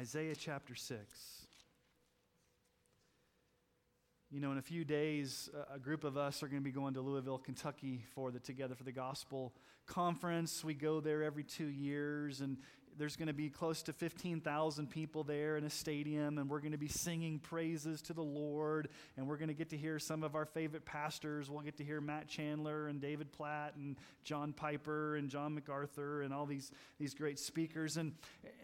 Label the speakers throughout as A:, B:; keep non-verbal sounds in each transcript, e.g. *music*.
A: Isaiah chapter 6. You know, in a few days, a- group of us are going to be going to Louisville, Kentucky for the Together for the Gospel conference. We go there every two years, and there's going to be close to 15,000 people there in a stadium, and we're going to be singing praises to the Lord, and we're going to get to hear some of our favorite pastors. We'll get to hear Matt Chandler and David Platt and John Piper and John MacArthur and all these, these great speakers. And,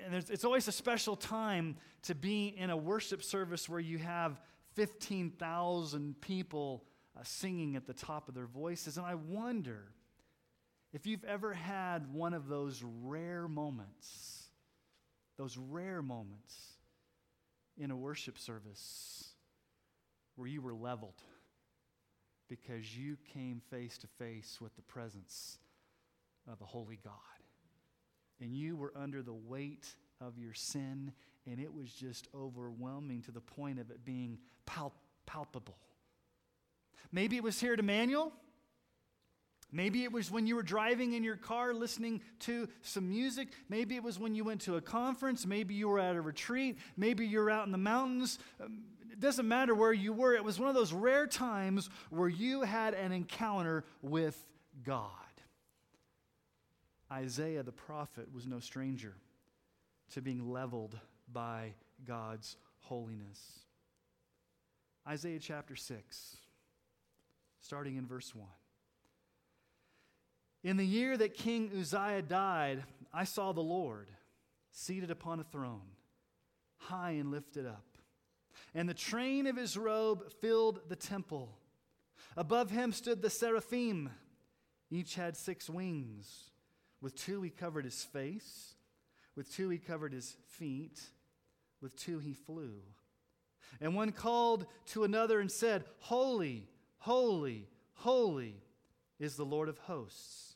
A: and it's always a special time to be in a worship service where you have 15,000 people uh, singing at the top of their voices. And I wonder if you've ever had one of those rare moments, those rare moments in a worship service where you were leveled because you came face to face with the presence of a holy God. And you were under the weight of your sin, and it was just overwhelming to the point of it being pal- palpable. Maybe it was here at Emmanuel. Maybe it was when you were driving in your car listening to some music. Maybe it was when you went to a conference. Maybe you were at a retreat. Maybe you're out in the mountains. Um, It doesn't matter where you were. It was one of those rare times where you had an encounter with God. Isaiah the prophet was no stranger to being leveled by God's holiness. Isaiah chapter 6, starting in verse 1. In the year that King Uzziah died, I saw the Lord seated upon a throne, high and lifted up, and the train of his robe filled the temple. Above him stood the seraphim. Each had six wings. With two he covered his face, with two he covered his feet, with two he flew. And one called to another and said, Holy, holy, holy is the Lord of hosts.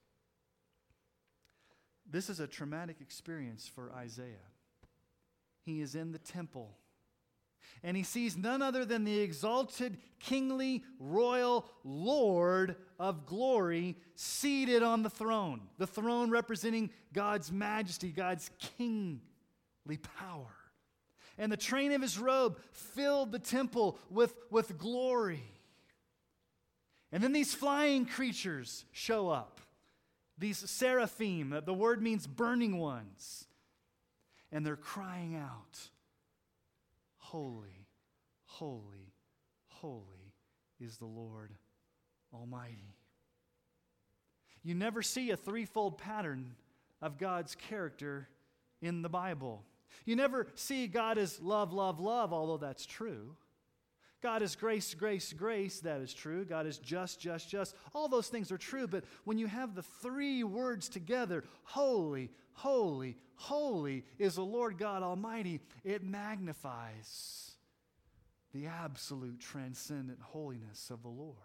A: This is a traumatic experience for Isaiah. He is in the temple. And he sees none other than the exalted, kingly, royal Lord of glory seated on the throne. The throne representing God's majesty, God's kingly power. And the train of his robe filled the temple with, with glory. And then these flying creatures show up. These seraphim, the word means burning ones and they're crying out, Holy, holy, holy is the Lord Almighty. You never see a threefold pattern of God's character in the Bible. You never see God as love, love, love, although that's true. God is grace, grace, grace. That is true. God is just, just, just. All those things are true. But when you have the three words together, holy, holy, holy is the Lord God Almighty, it magnifies the absolute transcendent holiness of the Lord.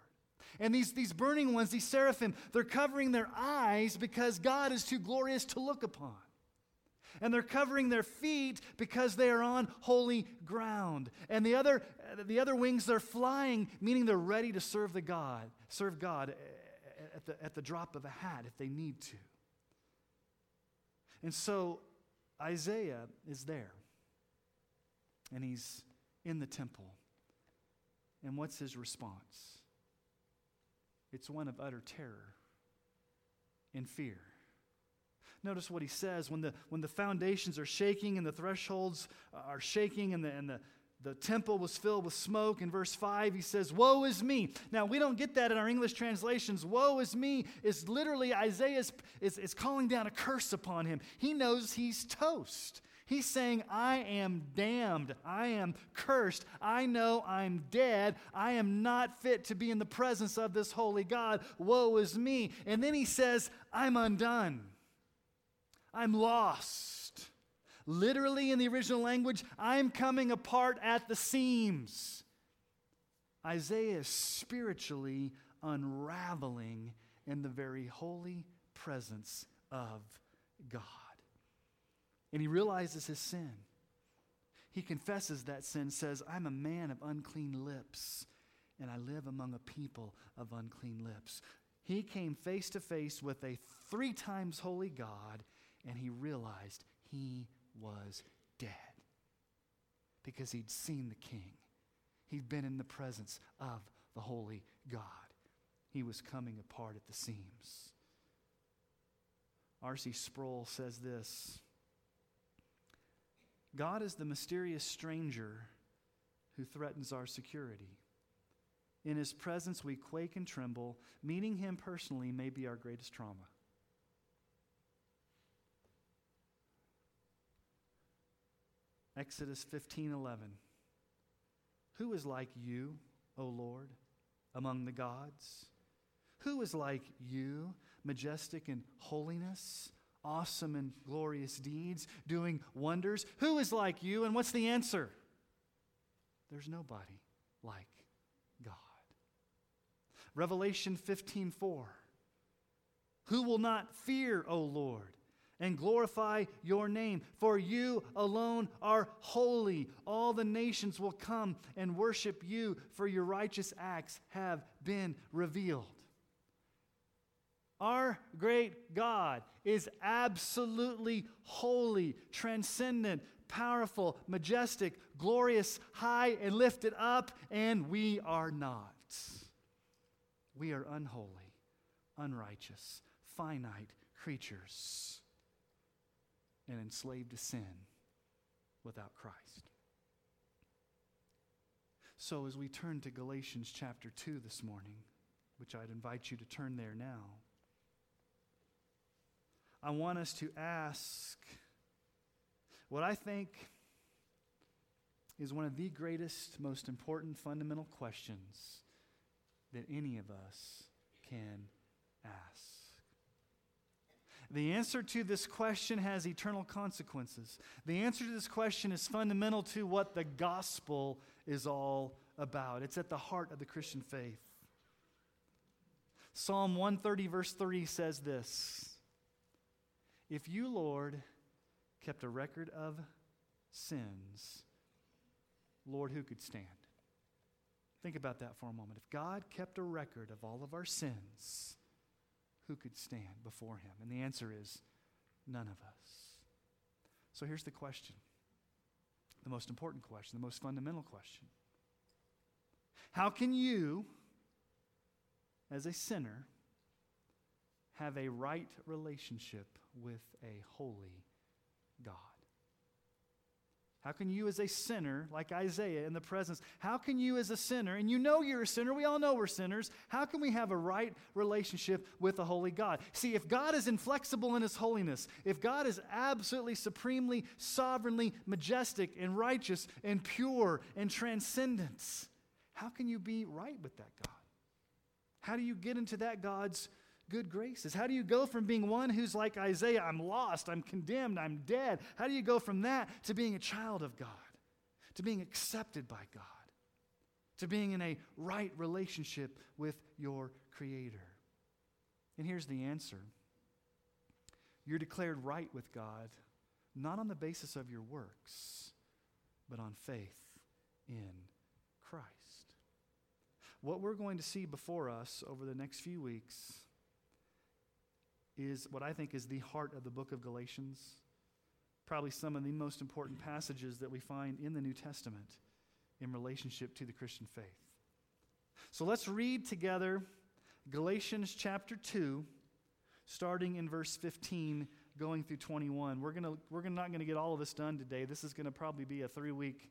A: And these, these burning ones, these seraphim, they're covering their eyes because God is too glorious to look upon and they're covering their feet because they are on holy ground. And the other, the other wings, they're flying, meaning they're ready to serve the God, serve God eh, at the, at the drop of a hat if they need to. And so Isaiah is there, and he's in the temple. And what's his response? It's one of utter terror and fear. Notice what he says when the, when the foundations are shaking and the thresholds uh, are shaking and the, and the, the temple was filled with smoke. In verse 5, he says, Woe is me. Now, we don't get that in our English translations. Woe is me is literally Isaiah is, is, is calling down a curse upon him. He knows he's toast. He's saying, I am damned. I am cursed. I know I'm dead. I am not fit to be in the presence of this holy God. Woe is me. And then he says, I'm undone. I'm lost. Literally, in the original language, I'm coming apart at the seams. Isaiah is spiritually unraveling in the very holy presence of God. And he realizes his sin. He confesses that sin, says, I'm a man of unclean lips, and I live among a people of unclean lips. He came face to face with a three times holy God, and he realized he was dead because he'd seen the king. He'd been in the presence of the holy God. He was coming apart at the seams. R.C. Sproul says this God is the mysterious stranger who threatens our security. In his presence, we quake and tremble. Meeting him personally may be our greatest trauma. Exodus 15:11 Who is like you, O Lord, among the gods? Who is like you, majestic in holiness, awesome in glorious deeds, doing wonders? Who is like you? And what's the answer? There's nobody like God. Revelation 15:4 Who will not fear, O Lord? And glorify your name. For you alone are holy. All the nations will come and worship you, for your righteous acts have been revealed. Our great God is absolutely holy, transcendent, powerful, majestic, glorious, high, and lifted up, and we are not. We are unholy, unrighteous, finite creatures, and enslaved to sin without Christ. So, as we turn to Galatians chapter 2 this morning, which I'd invite you to turn there now, I want us to ask what I think is one of the greatest, most important fundamental questions that any of us can ask. The answer to this question has eternal consequences. The answer to this question is fundamental to what the gospel is all about. It's at the heart of the Christian faith. Psalm 130, verse 3 says this if you, Lord, kept a record of sins, Lord, who could stand? Think about that for a moment. If God kept a record of all of our sins, who could stand before him? And the answer is none of us. So here's the question the most important question, the most fundamental question. How can you, as a sinner, have a right relationship with a holy God? How can you, as a sinner, like Isaiah in the presence, how can you, as a sinner, and you know you're a sinner, we all know we're sinners, how can we have a right relationship with a holy God? See, if God is inflexible in his holiness, if God is absolutely, supremely, sovereignly majestic and righteous and pure and transcendent, how can you be right with that God? How do you get into that God's good graces? How do you go from being one who's like Isaiah, I'm lost, I'm condemned, I'm dead? How do you go from that to being a child of God, to being accepted by God, to being in a right relationship with your Creator? And here's the answer you're declared right with God, not on the basis of your works, but on faith in Christ. What we're going to see before us over the next few weeks is what I think is the heart of the book of Galatians. Probably some of the most important passages that we find in the New Testament in relationship to the Christian faith. So let's read together Galatians chapter 2, starting in verse 15 going through 21. We're, gonna, we're gonna, not going to get all of this done today. This is going to probably be a three week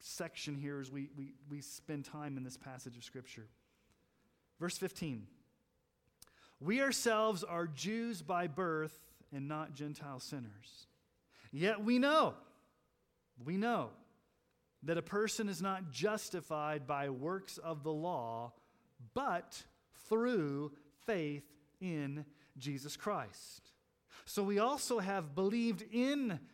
A: section here as we, we, we spend time in this passage of Scripture. Verse 15 We ourselves are Jews by birth and not Gentile sinners. Yet we know, we know that a person is not justified by works of the law, but through faith in Jesus Christ. So we also have believed in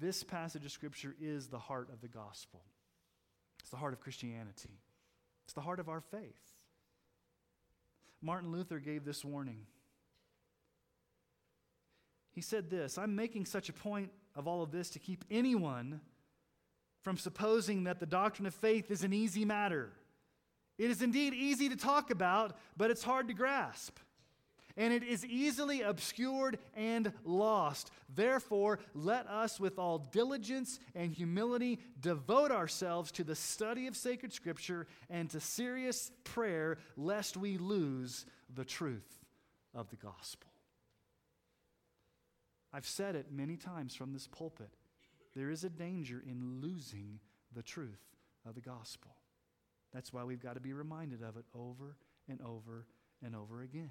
A: This passage of Scripture is the heart of the gospel, it's the heart of Christianity, it's the heart of our faith. Martin Luther gave this warning. He said this I'm making such a point of all of this to keep anyone from supposing that the doctrine of faith is an easy matter. It is indeed easy to talk about, but it's hard to grasp and it is easily obscured and lost. Therefore, let us with all diligence and humility devote ourselves to the study of sacred scripture and to serious prayer, lest we lose the truth of the gospel. I've said it many times from this pulpit. There is a danger in losing the truth of the gospel. That's why we've got to be reminded of it over and over and over again.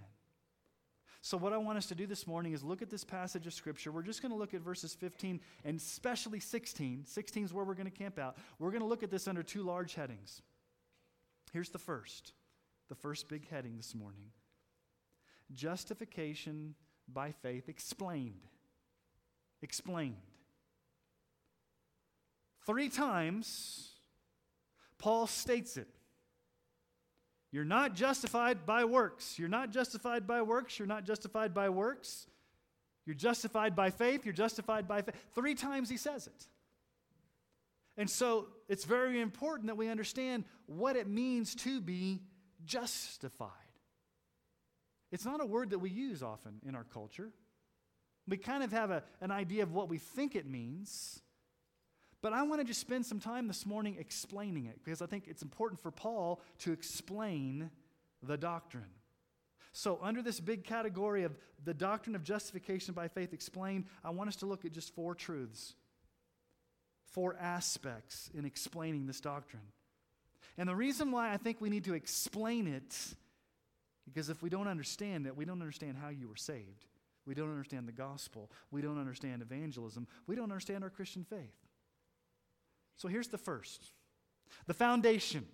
A: So, what I want us to do this morning is look at this passage of Scripture. We're just going to look at verses 15 and especially 16. 16 is where we're going to camp out. We're going to look at this under two large headings. Here's the first, the first big heading this morning Justification by faith explained. Explained. Three times, Paul states it. You're not justified by works. You're not justified by works. You're not justified by works. You're justified by faith. You're justified by faith. Three times he says it. And so it's very important that we understand what it means to be justified. It's not a word that we use often in our culture. We kind of have a, an idea of what we think it means, but I want to just spend some time this morning explaining it because I think it's important for Paul to explain the doctrine. So, under this big category of the doctrine of justification by faith explained, I want us to look at just four truths, four aspects in explaining this doctrine. And the reason why I think we need to explain it, because if we don't understand it, we don't understand how you were saved. We don't understand the gospel. We don't understand evangelism. We don't understand our Christian faith. So here's the first the foundation.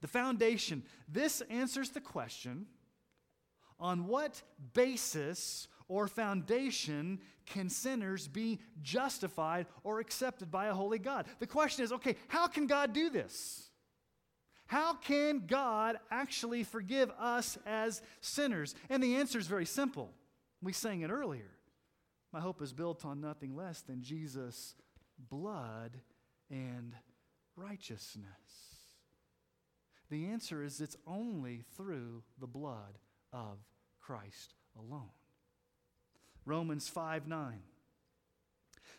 A: The foundation. This answers the question on what basis or foundation can sinners be justified or accepted by a holy God? The question is okay, how can God do this? How can God actually forgive us as sinners? And the answer is very simple. We sang it earlier. My hope is built on nothing less than Jesus' blood and righteousness? The answer is it's only through the blood of Christ alone. Romans 5 9.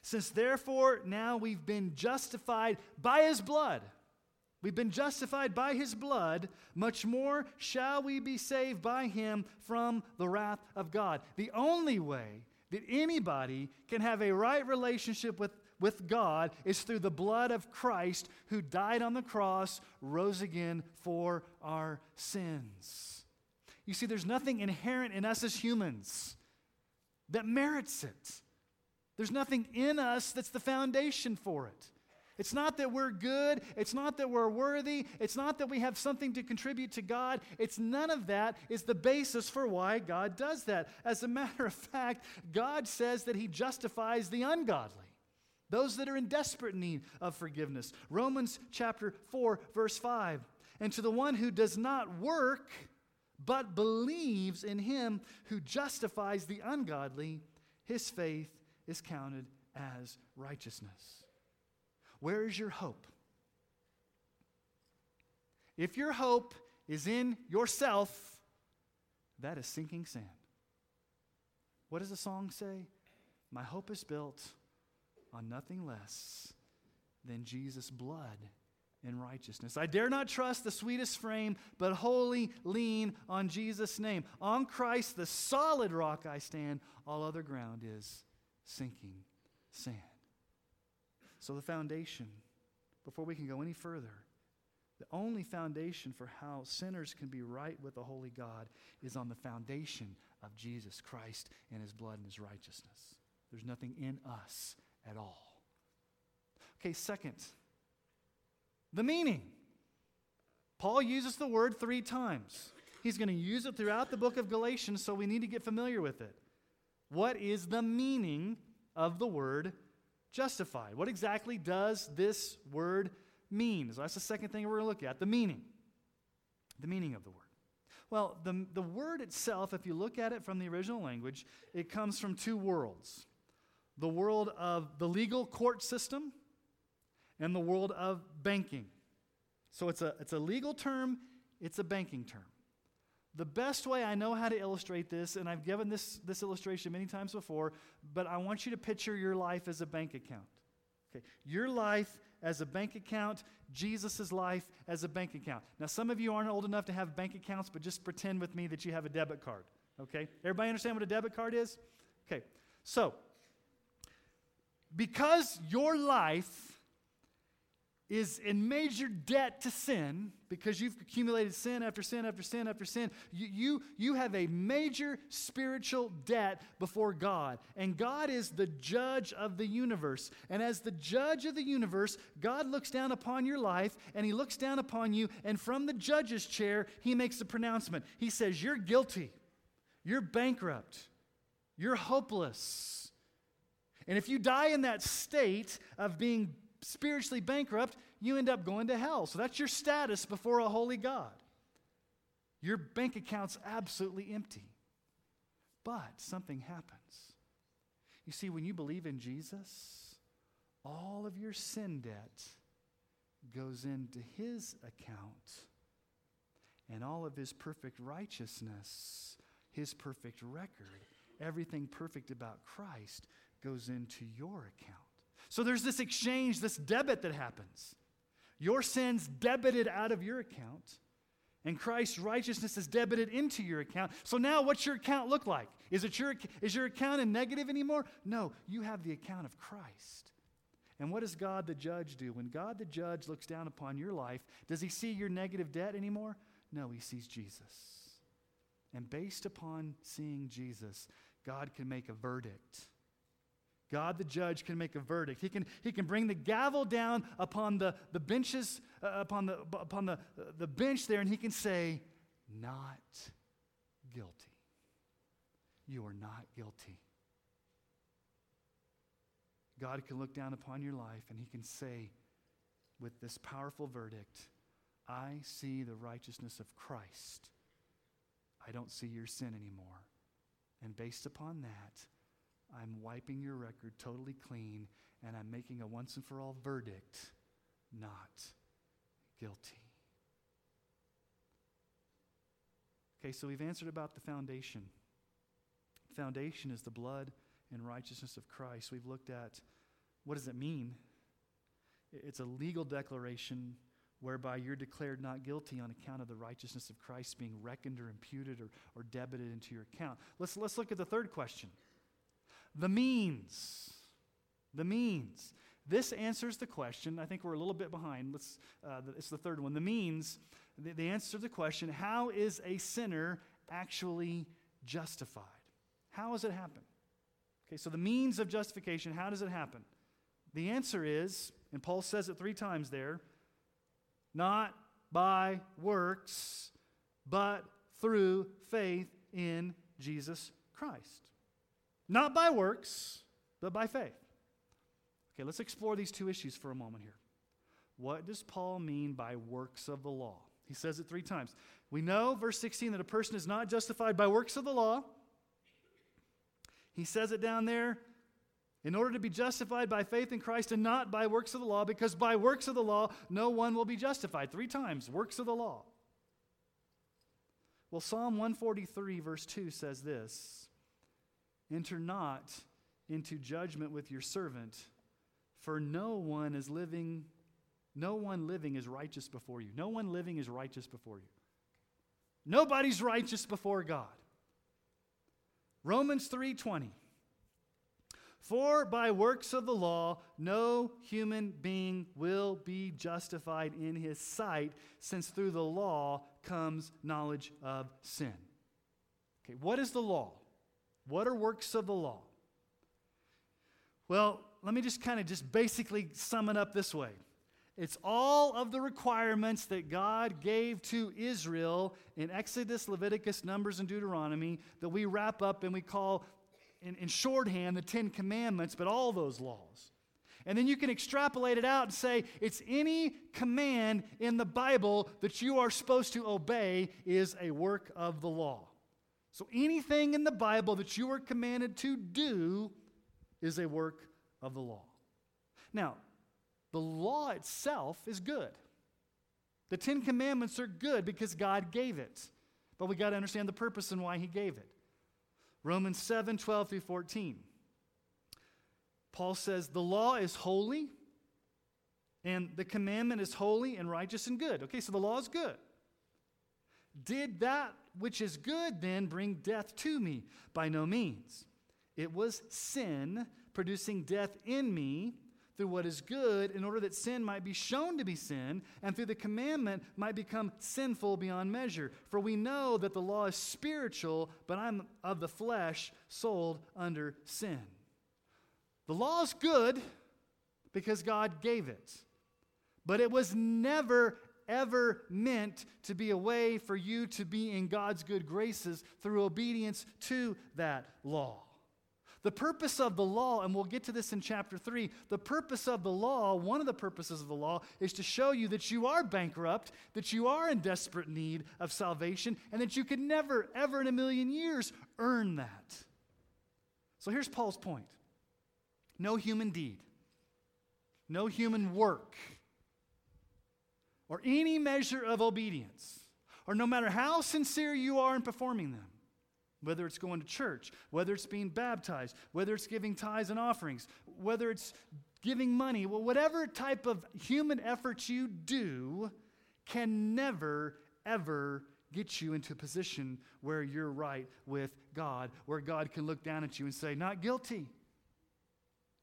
A: Since therefore now we've been justified by his blood, we've been justified by his blood, much more shall we be saved by him from the wrath of God. The only way that anybody can have a right relationship with with God is through the blood of Christ who died on the cross, rose again for our sins. You see, there's nothing inherent in us as humans that merits it. There's nothing in us that's the foundation for it. It's not that we're good. It's not that we're worthy. It's not that we have something to contribute to God. It's none of that is the basis for why God does that. As a matter of fact, God says that He justifies the ungodly, those that are in desperate need of forgiveness. Romans chapter 4, verse 5. And to the one who does not work, but believes in Him who justifies the ungodly, his faith is counted as righteousness. Where is your hope? If your hope is in yourself, that is sinking sand. What does the song say? My hope is built on nothing less than Jesus' blood and righteousness. I dare not trust the sweetest frame, but wholly lean on Jesus' name. On Christ, the solid rock I stand, all other ground is sinking sand. So, the foundation, before we can go any further, the only foundation for how sinners can be right with the holy God is on the foundation of Jesus Christ and his blood and his righteousness. There's nothing in us at all. Okay, second, the meaning. Paul uses the word three times. He's going to use it throughout the book of Galatians, so we need to get familiar with it. What is the meaning of the word justified. What exactly does this word mean? So that's the second thing we're going to look at the meaning. The meaning of the word. Well, the, the word itself, if you look at it from the original language, it comes from two worlds the world of the legal court system and the world of banking. So it's a, it's a legal term, it's a banking term. The best way I know how to illustrate this, and I've given this, this illustration many times before, but I want you to picture your life as a bank account. Okay, your life as a bank account, Jesus' life as a bank account. Now, some of you aren't old enough to have bank accounts, but just pretend with me that you have a debit card. Okay? Everybody understand what a debit card is? Okay, so because your life is in major debt to sin because you've accumulated sin after sin after sin after sin. You, you, you have a major spiritual debt before God. And God is the judge of the universe. And as the judge of the universe, God looks down upon your life and He looks down upon you. And from the judge's chair, He makes a pronouncement. He says, You're guilty. You're bankrupt. You're hopeless. And if you die in that state of being spiritually bankrupt, you end up going to hell. So that's your status before a holy God. Your bank account's absolutely empty. But something happens. You see, when you believe in Jesus, all of your sin debt goes into his account, and all of his perfect righteousness, his perfect record, everything perfect about Christ goes into your account. So there's this exchange, this debit that happens. Your sin's debited out of your account, and Christ's righteousness is debited into your account. So now, what's your account look like? Is, it your, is your account in negative anymore? No, you have the account of Christ. And what does God the judge do? When God the judge looks down upon your life, does he see your negative debt anymore? No, he sees Jesus. And based upon seeing Jesus, God can make a verdict God, the judge, can make a verdict. He can, he can bring the gavel down upon the, the benches, uh, upon, the, upon the, the bench there, and he can say, Not guilty. You are not guilty. God can look down upon your life and he can say, with this powerful verdict, I see the righteousness of Christ. I don't see your sin anymore. And based upon that, I'm wiping your record totally clean and I'm making a once and for all verdict not guilty. Okay, so we've answered about the foundation. Foundation is the blood and righteousness of Christ. We've looked at what does it mean? It's a legal declaration whereby you're declared not guilty on account of the righteousness of Christ being reckoned or imputed or, or debited into your account. Let's, let's look at the third question. The means. The means. This answers the question. I think we're a little bit behind. Let's, uh, it's the third one. The means, the, the answer to the question how is a sinner actually justified? How does it happen? Okay, so the means of justification, how does it happen? The answer is, and Paul says it three times there, not by works, but through faith in Jesus Christ. Not by works, but by faith. Okay, let's explore these two issues for a moment here. What does Paul mean by works of the law? He says it three times. We know, verse 16, that a person is not justified by works of the law. He says it down there in order to be justified by faith in Christ and not by works of the law, because by works of the law, no one will be justified. Three times, works of the law. Well, Psalm 143, verse 2 says this Enter not into judgment with your servant, for no one is living no one living is righteous before you. No one living is righteous before you. Nobody's righteous before God. Romans 3:20 For by works of the law no human being will be justified in his sight since through the law comes knowledge of sin. Okay, what is the law? What are works of the law? Well, let me just kind of just basically sum it up this way. It's all of the requirements that God gave to Israel in Exodus, Leviticus, Numbers, and Deuteronomy that we wrap up and we call, in, in shorthand, the Ten Commandments, but all those laws. And then you can extrapolate it out and say it's any command in the Bible that you are supposed to obey is a work of the law. So anything in the Bible that you are commanded to do is a work of the law. Now, the law itself is good. The Ten Commandments are good because God gave it. But we got to understand the purpose and why He gave it. Romans 7 12 through 14. Paul says, The law is holy, and the commandment is holy and righteous and good. Okay, so the law is good. Did that which is good then bring death to me? By no means. It was sin producing death in me through what is good in order that sin might be shown to be sin, and through the commandment might become sinful beyond measure. For we know that the law is spiritual, but I'm of the flesh, sold under sin. The law is good because God gave it, but it was never, ever meant to be a way for you to be in God's good graces through obedience to that law. The purpose of the law, and we'll get to this in chapter 3, the purpose of the law, one of the purposes of the law, is to show you that you are bankrupt, that you are in desperate need of salvation, and that you could never, ever in a million years earn that. So here's Paul's point no human deed, no human work, or any measure of obedience, or no matter how sincere you are in performing them whether it's going to church, whether it's being baptized, whether it's giving tithes and offerings, whether it's giving money, well, whatever type of human effort you do can never, ever get you into a position where you're right with God, where God can look down at you and say, Not guilty.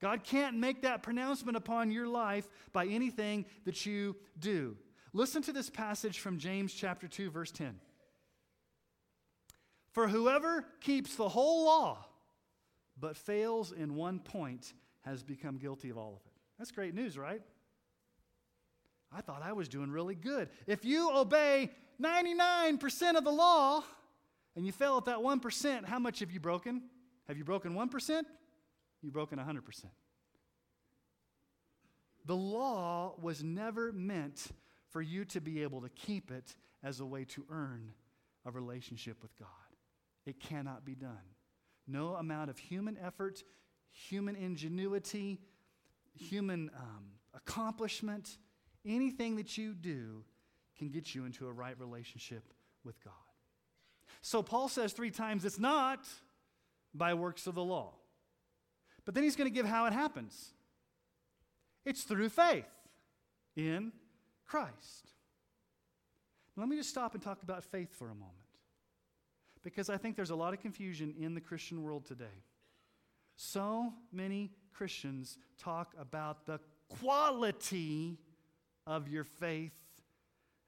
A: God can't make that pronouncement upon your life by anything that you do. Listen to this passage from James chapter 2 verse 10. For whoever keeps the whole law but fails in one point has become guilty of all of it. That's great news, right? I thought I was doing really good. If you obey 99% of the law and you fail at that 1%, how much have you broken? Have you broken 1%? You've broken 100%. The law was never meant for you to be able to keep it as a way to earn a relationship with God. It cannot be done. No amount of human effort, human ingenuity, human um, accomplishment, anything that you do can get you into a right relationship with God. So Paul says three times it's not by works of the law. But then he's going to give how it happens it's through faith in Christ. Let me just stop and talk about faith for a moment because I think there's a lot of confusion in the Christian world today. So many Christians talk about the quality of your faith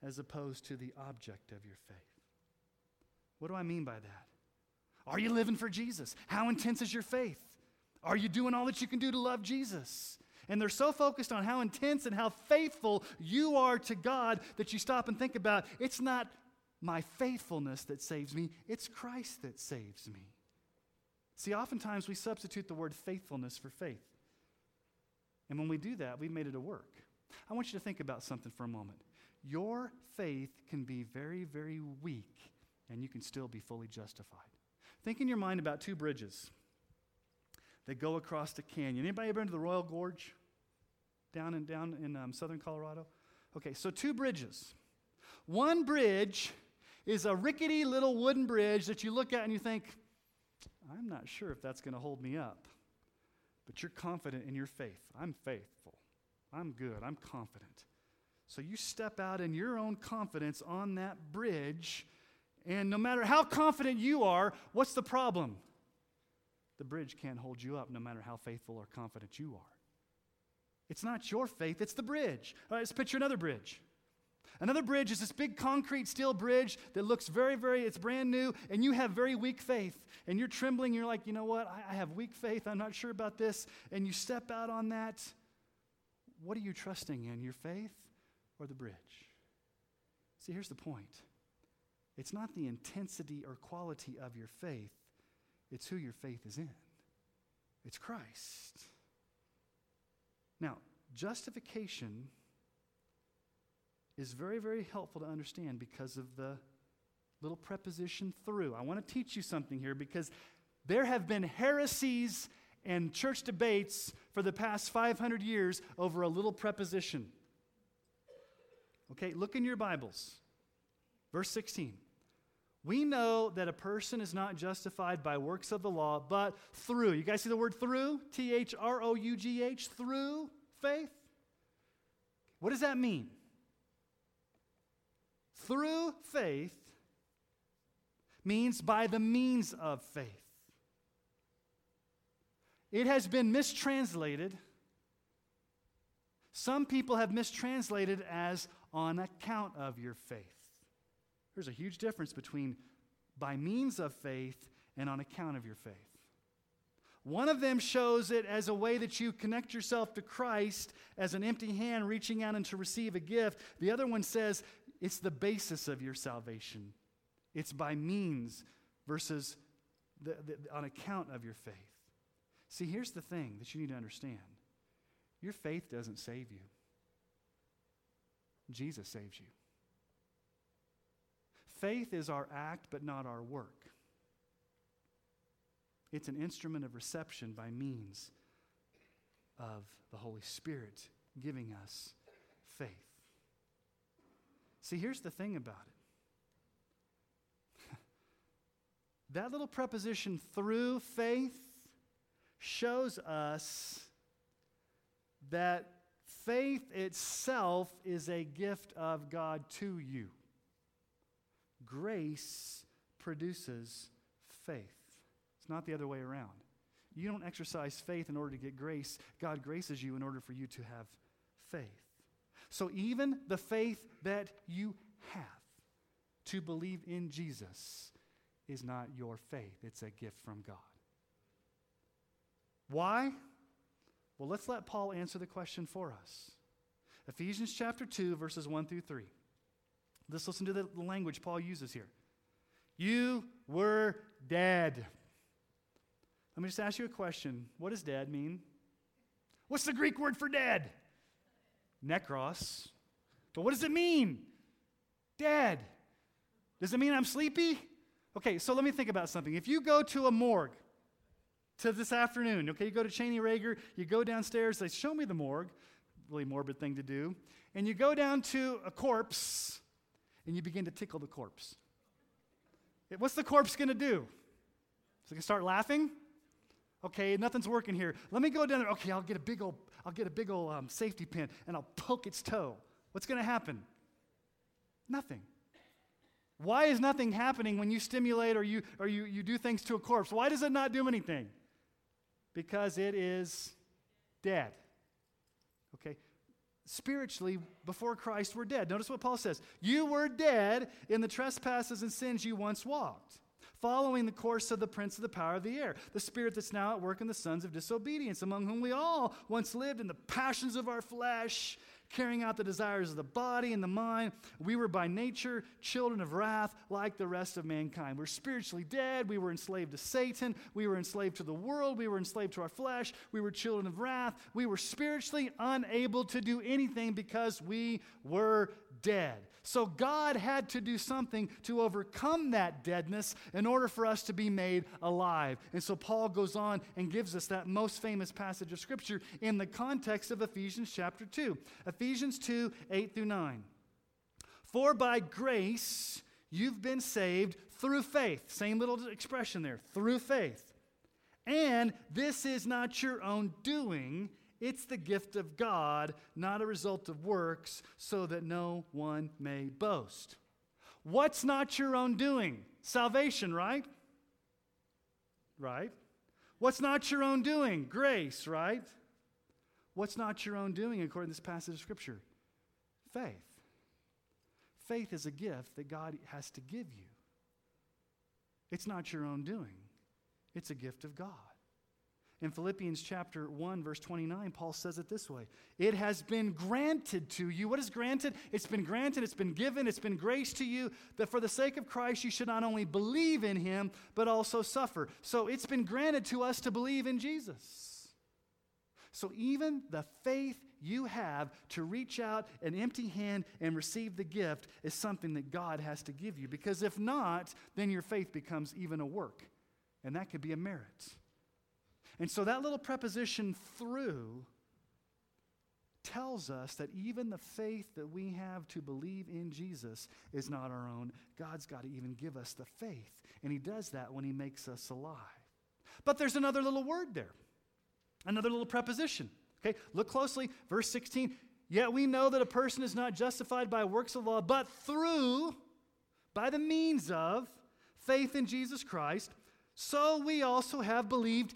A: as opposed to the object of your faith. What do I mean by that? Are you living for Jesus? How intense is your faith? Are you doing all that you can do to love Jesus? And they're so focused on how intense and how faithful you are to God that you stop and think about it's not my faithfulness that saves me, it's Christ that saves me. See, oftentimes we substitute the word faithfulness for faith. And when we do that, we've made it a work. I want you to think about something for a moment. Your faith can be very, very weak, and you can still be fully justified. Think in your mind about two bridges that go across the canyon. Anybody ever been to the Royal Gorge down in, down in um, southern Colorado? Okay, so two bridges. One bridge is a rickety little wooden bridge that you look at and you think, I'm not sure if that's going to hold me up. But you're confident in your faith. I'm faithful. I'm good. I'm confident. So you step out in your own confidence on that bridge, and no matter how confident you are, what's the problem? The bridge can't hold you up no matter how faithful or confident you are. It's not your faith, it's the bridge. All right, let's picture another bridge. Another bridge is this big concrete steel bridge that looks very, very, it's brand new, and you have very weak faith. And you're trembling, you're like, you know what? I, I have weak faith. I'm not sure about this. And you step out on that. What are you trusting in, your faith or the bridge? See, here's the point it's not the intensity or quality of your faith, it's who your faith is in. It's Christ. Now, justification is very, very helpful to understand because of the little preposition through. I want to teach you something here because there have been heresies and church debates for the past 500 years over a little preposition. Okay, look in your Bibles. Verse 16. We know that a person is not justified by works of the law, but through. You guys see the word through? T H R O U G H, through faith? What does that mean? Through faith means by the means of faith. It has been mistranslated. Some people have mistranslated as on account of your faith. There's a huge difference between by means of faith and on account of your faith. One of them shows it as a way that you connect yourself to Christ as an empty hand reaching out and to receive a gift. The other one says it's the basis of your salvation. It's by means versus the, the, on account of your faith. See, here's the thing that you need to understand your faith doesn't save you, Jesus saves you. Faith is our act, but not our work. It's an instrument of reception by means of the Holy Spirit giving us faith. See, here's the thing about it *laughs* that little preposition through faith shows us that faith itself is a gift of God to you. Grace produces faith. It's not the other way around. You don't exercise faith in order to get grace. God graces you in order for you to have faith. So even the faith that you have to believe in Jesus is not your faith, it's a gift from God. Why? Well, let's let Paul answer the question for us. Ephesians chapter 2, verses 1 through 3. Let's listen to the language Paul uses here. You were dead. Let me just ask you a question. What does dead mean? What's the Greek word for dead? necros. But what does it mean? Dead. Does it mean I'm sleepy? Okay, so let me think about something. If you go to a morgue to this afternoon, okay, you go to Cheney Rager, you go downstairs, they show me the morgue, really morbid thing to do, and you go down to a corpse and you begin to tickle the corpse. What's the corpse going to do? Is it going to start laughing? Okay, nothing's working here. Let me go down there. Okay, I'll get a big old I'll get a big old um, safety pin and I'll poke its toe. What's going to happen? Nothing. Why is nothing happening when you stimulate or, you, or you, you do things to a corpse? Why does it not do anything? Because it is dead. Spiritually, before Christ, we're dead. Notice what Paul says. You were dead in the trespasses and sins you once walked following the course of the prince of the power of the air, the spirit that's now at work in the sons of disobedience, among whom we all once lived in the passions of our flesh carrying out the desires of the body and the mind. We were by nature children of wrath like the rest of mankind. We're spiritually dead. We were enslaved to Satan. We were enslaved to the world. We were enslaved to our flesh. We were children of wrath. We were spiritually unable to do anything because we were dead. So God had to do something to overcome that deadness in order for us to be made alive. And so Paul goes on and gives us that most famous passage of Scripture in the context of Ephesians chapter 2. Ephesians 2 8 through 9. For by grace you've been saved through faith. Same little expression there, through faith. And this is not your own doing. It's the gift of God, not a result of works, so that no one may boast. What's not your own doing? Salvation, right? Right? What's not your own doing? Grace, right? What's not your own doing according to this passage of Scripture? Faith. Faith is a gift that God has to give you. It's not your own doing, it's a gift of God. In Philippians chapter 1, verse 29, Paul says it this way It has been granted to you. What is granted? It's been granted, it's been given, it's been grace to you that for the sake of Christ you should not only believe in him, but also suffer. So it's been granted to us to believe in Jesus. So even the faith you have to reach out an empty hand and receive the gift is something that God has to give you. Because if not, then your faith becomes even a work, and that could be a merit. And so that little preposition through tells us that even the faith that we have to believe in Jesus is not our own. God's got to even give us the faith. And He does that when He makes us alive. But there's another little word there, another little preposition. Okay, look closely. Verse 16. Yet we know that a person is not justified by works of law, but through, by the means of, faith in Jesus Christ. So we also have believed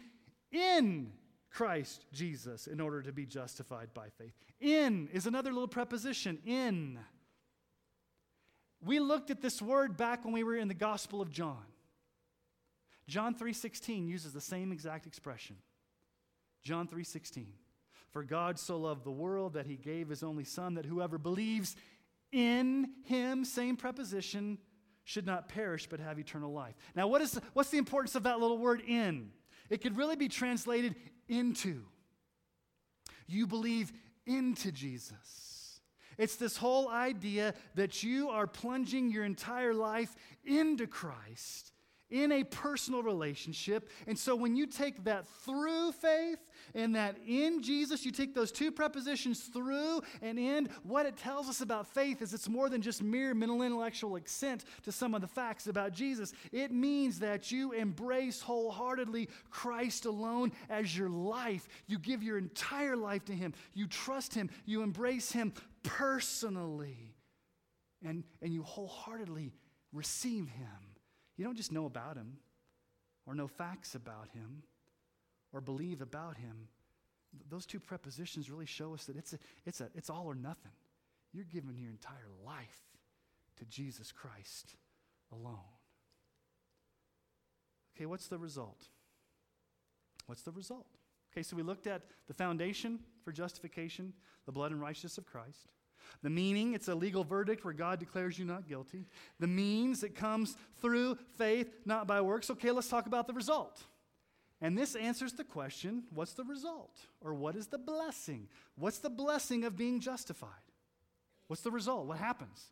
A: in Christ Jesus in order to be justified by faith. In is another little preposition, in. We looked at this word back when we were in the Gospel of John. John 3:16 uses the same exact expression. John 3:16. For God so loved the world that he gave his only son that whoever believes in him, same preposition, should not perish but have eternal life. Now what is what's the importance of that little word in? It could really be translated into. You believe into Jesus. It's this whole idea that you are plunging your entire life into Christ in a personal relationship. And so when you take that through faith and that in Jesus, you take those two prepositions through and in, what it tells us about faith is it's more than just mere mental intellectual assent to some of the facts about Jesus. It means that you embrace wholeheartedly Christ alone as your life. You give your entire life to Him. You trust Him. You embrace Him personally. And, and you wholeheartedly receive Him. You don't just know about him or know facts about him or believe about him. Those two prepositions really show us that it's, a, it's, a, it's all or nothing. You're giving your entire life to Jesus Christ alone. Okay, what's the result? What's the result? Okay, so we looked at the foundation for justification, the blood and righteousness of Christ. The meaning, it's a legal verdict where God declares you not guilty. The means, it comes through faith, not by works. Okay, let's talk about the result. And this answers the question what's the result? Or what is the blessing? What's the blessing of being justified? What's the result? What happens?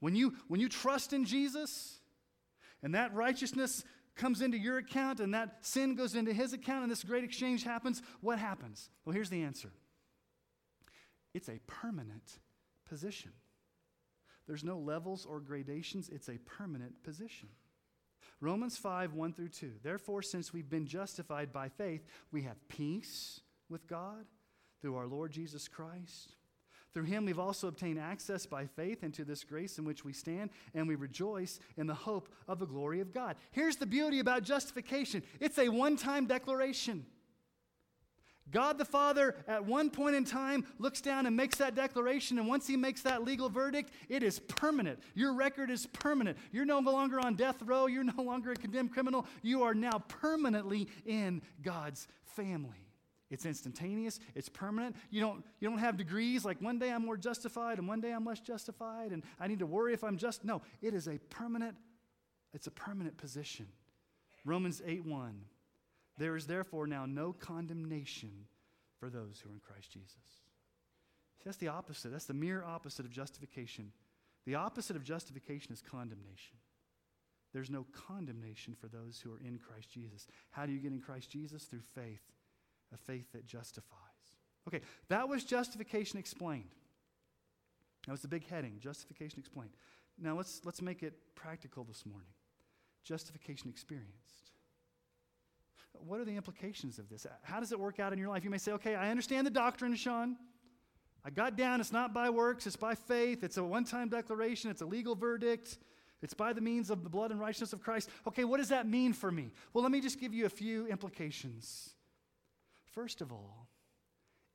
A: When you, when you trust in Jesus and that righteousness comes into your account and that sin goes into his account and this great exchange happens, what happens? Well, here's the answer it's a permanent position. There's no levels or gradations, it's a permanent position. Romans 5, 1 through 2. Therefore, since we've been justified by faith, we have peace with God through our Lord Jesus Christ. Through him, we've also obtained access by faith into this grace in which we stand, and we rejoice in the hope of the glory of God. Here's the beauty about justification it's a one time declaration. God the Father, at one point in time, looks down and makes that declaration, and once He makes that legal verdict, it is permanent. Your record is permanent. You're no longer on death row. You're no longer a condemned criminal. You are now permanently in God's family. It's instantaneous, it's permanent. You don't, you don't have degrees like one day I'm more justified and one day I'm less justified, and I need to worry if I'm just. No, it is a permanent, it's a permanent position. Romans 8 1. There is therefore now no condemnation for those who are in Christ Jesus. See, that's the opposite. That's the mere opposite of justification. The opposite of justification is condemnation. There's no condemnation for those who are in Christ Jesus. How do you get in Christ Jesus? Through faith, a faith that justifies. Okay, that was justification explained. That was the big heading, justification explained. Now let's, let's make it practical this morning. Justification experienced what are the implications of this? How does it work out in your life? You may say, okay, I understand the doctrine, Sean. I got down, it's not by works, it's by faith. It's a one time declaration, it's a legal verdict. It's by the means of the blood and righteousness of Christ. Okay, what does that mean for me? Well, let me just give you a few implications. First of all,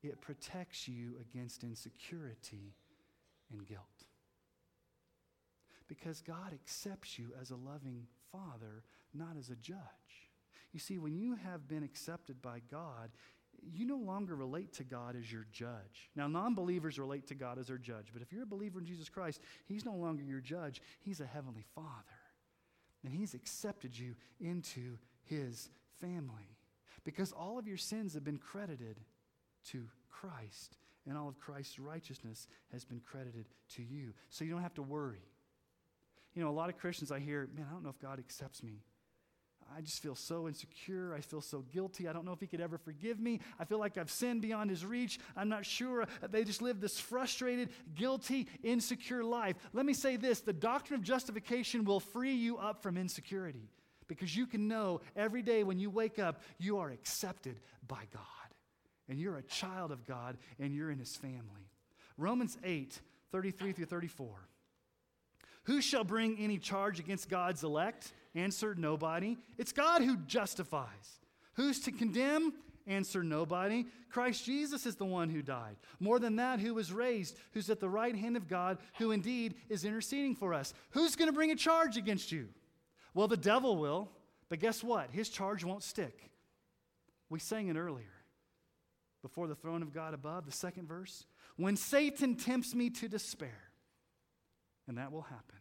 A: it protects you against insecurity and guilt. Because God accepts you as a loving father, not as a judge. You see, when you have been accepted by God, you no longer relate to God as your judge. Now, non believers relate to God as their judge, but if you're a believer in Jesus Christ, He's no longer your judge. He's a heavenly Father. And He's accepted you into His family because all of your sins have been credited to Christ, and all of Christ's righteousness has been credited to you. So you don't have to worry. You know, a lot of Christians I hear, man, I don't know if God accepts me. I just feel so insecure. I feel so guilty. I don't know if he could ever forgive me. I feel like I've sinned beyond his reach. I'm not sure. They just live this frustrated, guilty, insecure life. Let me say this the doctrine of justification will free you up from insecurity because you can know every day when you wake up, you are accepted by God. And you're a child of God and you're in his family. Romans 8, 33 through 34. Who shall bring any charge against God's elect? Answer nobody. It's God who justifies. Who's to condemn? Answer nobody. Christ Jesus is the one who died. More than that, who was raised, who's at the right hand of God, who indeed is interceding for us. Who's going to bring a charge against you? Well, the devil will, but guess what? His charge won't stick. We sang it earlier. Before the throne of God above, the second verse. When Satan tempts me to despair, and that will happen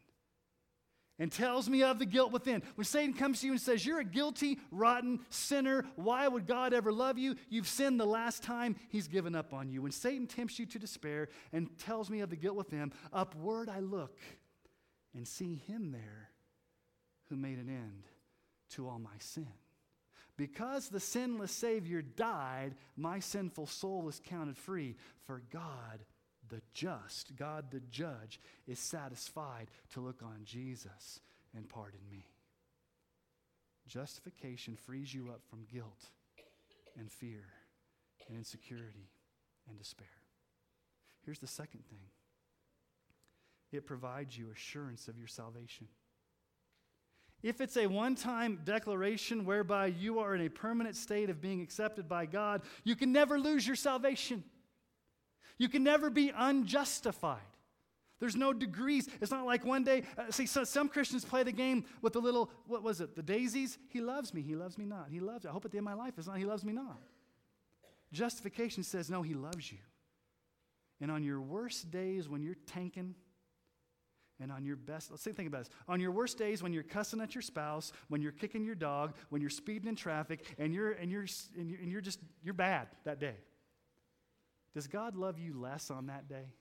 A: and tells me of the guilt within. When Satan comes to you and says, You're a guilty, rotten sinner, why would God ever love you? You've sinned the last time he's given up on you. When Satan tempts you to despair and tells me of the guilt within, upward I look and see him there who made an end to all my sin. Because the sinless Savior died, my sinful soul is counted free, for God the just, God the judge, is satisfied to look on Jesus and pardon me. Justification frees you up from guilt and fear and insecurity and despair. Here's the second thing it provides you assurance of your salvation. If it's a one time declaration whereby you are in a permanent state of being accepted by God, you can never lose your salvation. You can never be unjustified. There's no degrees. It's not like one day, uh, see, so some Christians play the game with the little, what was it, the daisies? He loves me, he loves me not. He loves, I hope at the end of my life it's not, he loves me not. Justification says, no, he loves you. And on your worst days when you're tanking, and on your best, let's think about this. On your worst days when you're cussing at your spouse, when you're kicking your dog, when you're speeding in traffic, and you're, and you're, and you're, and you're just, you're bad that day. Does God love you less on that day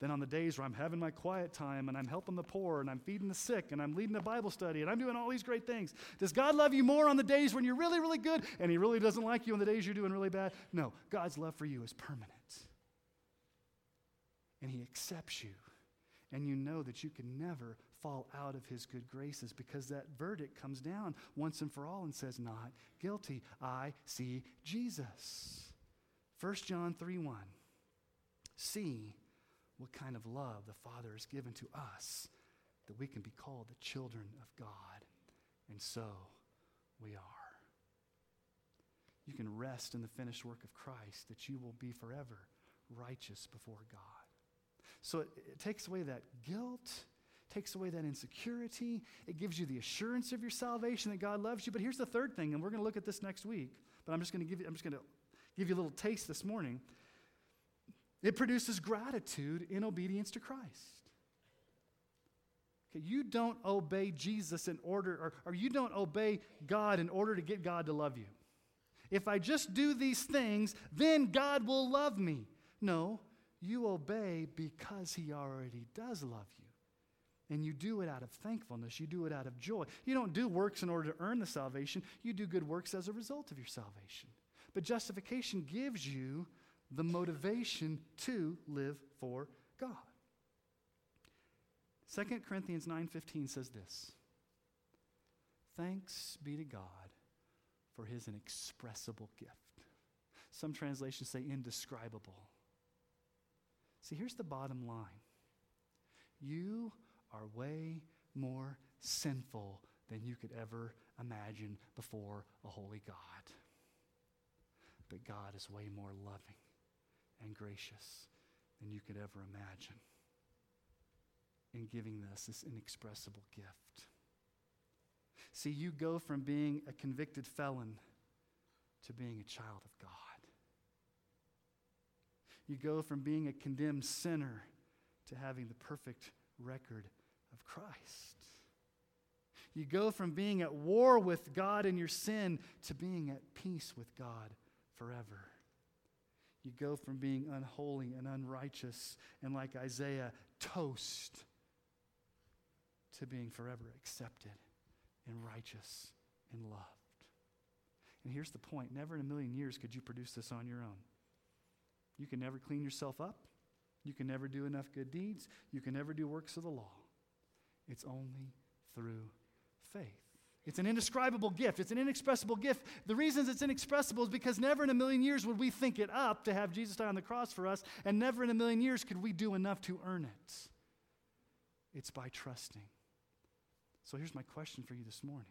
A: than on the days where I'm having my quiet time and I'm helping the poor and I'm feeding the sick and I'm leading a Bible study and I'm doing all these great things? Does God love you more on the days when you're really, really good and He really doesn't like you on the days you're doing really bad? No, God's love for you is permanent. And He accepts you. And you know that you can never fall out of His good graces because that verdict comes down once and for all and says, Not guilty. I see Jesus. 1 John 3 1. See what kind of love the Father has given to us that we can be called the children of God. And so we are. you can rest in the finished work of Christ, that you will be forever righteous before God. So it, it takes away that guilt, takes away that insecurity. It gives you the assurance of your salvation that God loves you. But here's the third thing, and we're going to look at this next week. But I'm just going to give you, I'm just going to give you a little taste this morning. It produces gratitude in obedience to Christ. Okay, you don't obey Jesus in order, or, or you don't obey God in order to get God to love you. If I just do these things, then God will love me. No, you obey because He already does love you. And you do it out of thankfulness. You do it out of joy. You don't do works in order to earn the salvation. You do good works as a result of your salvation. But justification gives you the motivation to live for God. 2 Corinthians 9:15 says this. Thanks be to God for his inexpressible gift. Some translations say indescribable. See, here's the bottom line. You are way more sinful than you could ever imagine before a holy God. But God is way more loving and gracious than you could ever imagine in giving us this inexpressible gift. See, you go from being a convicted felon to being a child of God. You go from being a condemned sinner to having the perfect record of Christ. You go from being at war with God and your sin to being at peace with God forever. You go from being unholy and unrighteous and, like Isaiah, toast to being forever accepted and righteous and loved. And here's the point never in a million years could you produce this on your own. You can never clean yourself up. You can never do enough good deeds. You can never do works of the law. It's only through faith. It's an indescribable gift. It's an inexpressible gift. The reasons it's inexpressible is because never in a million years would we think it up to have Jesus die on the cross for us, and never in a million years could we do enough to earn it. It's by trusting. So here's my question for you this morning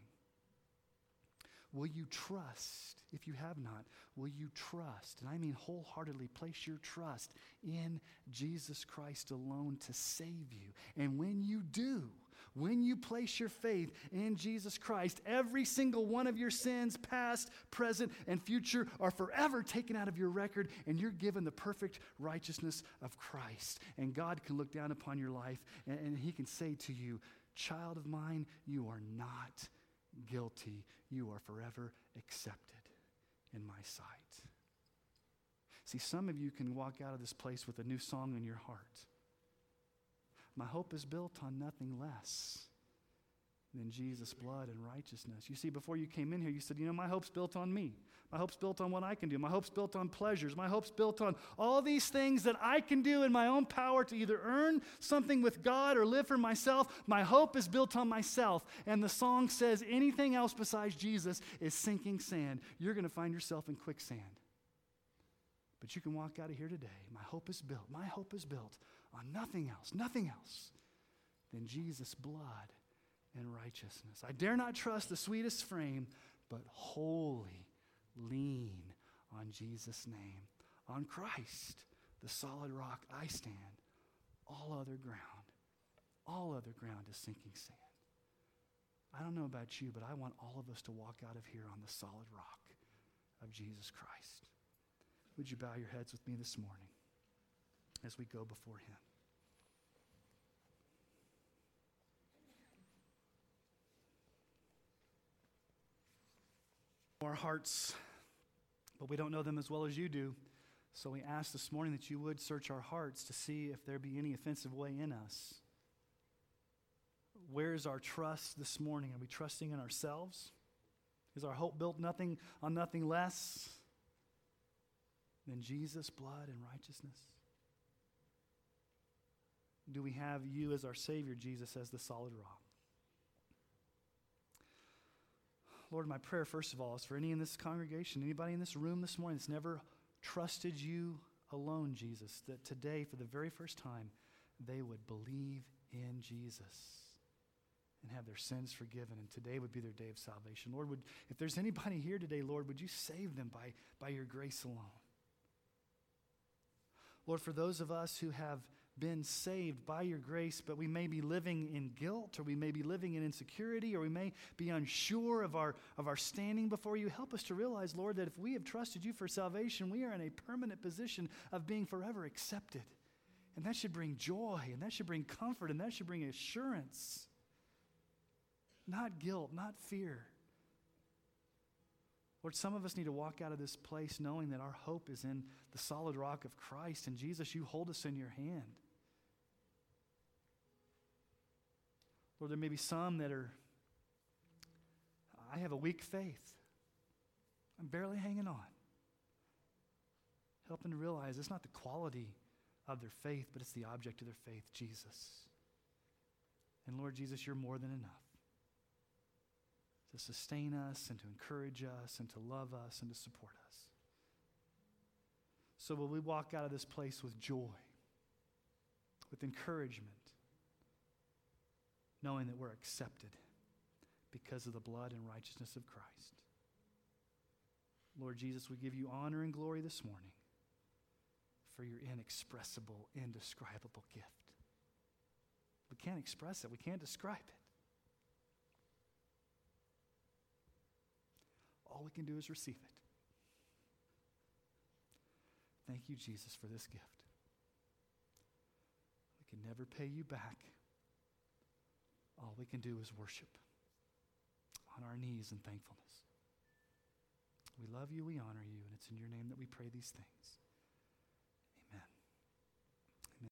A: Will you trust, if you have not, will you trust, and I mean wholeheartedly place your trust in Jesus Christ alone to save you? And when you do, when you place your faith in Jesus Christ, every single one of your sins, past, present, and future, are forever taken out of your record, and you're given the perfect righteousness of Christ. And God can look down upon your life, and, and He can say to you, Child of mine, you are not guilty. You are forever accepted in my sight. See, some of you can walk out of this place with a new song in your heart. My hope is built on nothing less than Jesus' blood and righteousness. You see, before you came in here, you said, You know, my hope's built on me. My hope's built on what I can do. My hope's built on pleasures. My hope's built on all these things that I can do in my own power to either earn something with God or live for myself. My hope is built on myself. And the song says anything else besides Jesus is sinking sand. You're going to find yourself in quicksand. But you can walk out of here today. My hope is built. My hope is built on nothing else, nothing else than Jesus' blood and righteousness. I dare not trust the sweetest frame, but wholly lean on Jesus' name, on Christ, the solid rock I stand. All other ground, all other ground is sinking sand. I don't know about you, but I want all of us to walk out of here on the solid rock of Jesus Christ. Would you bow your heads with me this morning as we go before Him? Our hearts but we don't know them as well as you do. So we ask this morning that you would search our hearts to see if there be any offensive way in us. Where is our trust this morning? Are we trusting in ourselves? Is our hope built nothing on nothing less than Jesus' blood and righteousness? Do we have you as our Savior, Jesus, as the solid rock? Lord, my prayer, first of all, is for any in this congregation, anybody in this room this morning that's never trusted you alone, Jesus, that today, for the very first time, they would believe in Jesus and have their sins forgiven. And today would be their day of salvation. Lord, would, if there's anybody here today, Lord, would you save them by, by your grace alone? Lord, for those of us who have been saved by your grace, but we may be living in guilt, or we may be living in insecurity, or we may be unsure of our, of our standing before you. Help us to realize, Lord, that if we have trusted you for salvation, we are in a permanent position of being forever accepted. And that should bring joy, and that should bring comfort, and that should bring assurance. Not guilt, not fear. Lord, some of us need to walk out of this place knowing that our hope is in the solid rock of Christ. And Jesus, you hold us in your hand. Lord, there may be some that are, I have a weak faith. I'm barely hanging on. Help them to realize it's not the quality of their faith, but it's the object of their faith, Jesus. And Lord Jesus, you're more than enough to sustain us and to encourage us and to love us and to support us. So, will we walk out of this place with joy, with encouragement, knowing that we're accepted because of the blood and righteousness of Christ? Lord Jesus, we give you honor and glory this morning for your inexpressible, indescribable gift. We can't express it, we can't describe it. All we can do is receive it. Thank you, Jesus, for this gift. We can never pay you back. All we can do is worship on our knees in thankfulness. We love you, we honor you, and it's in your name that we pray these things.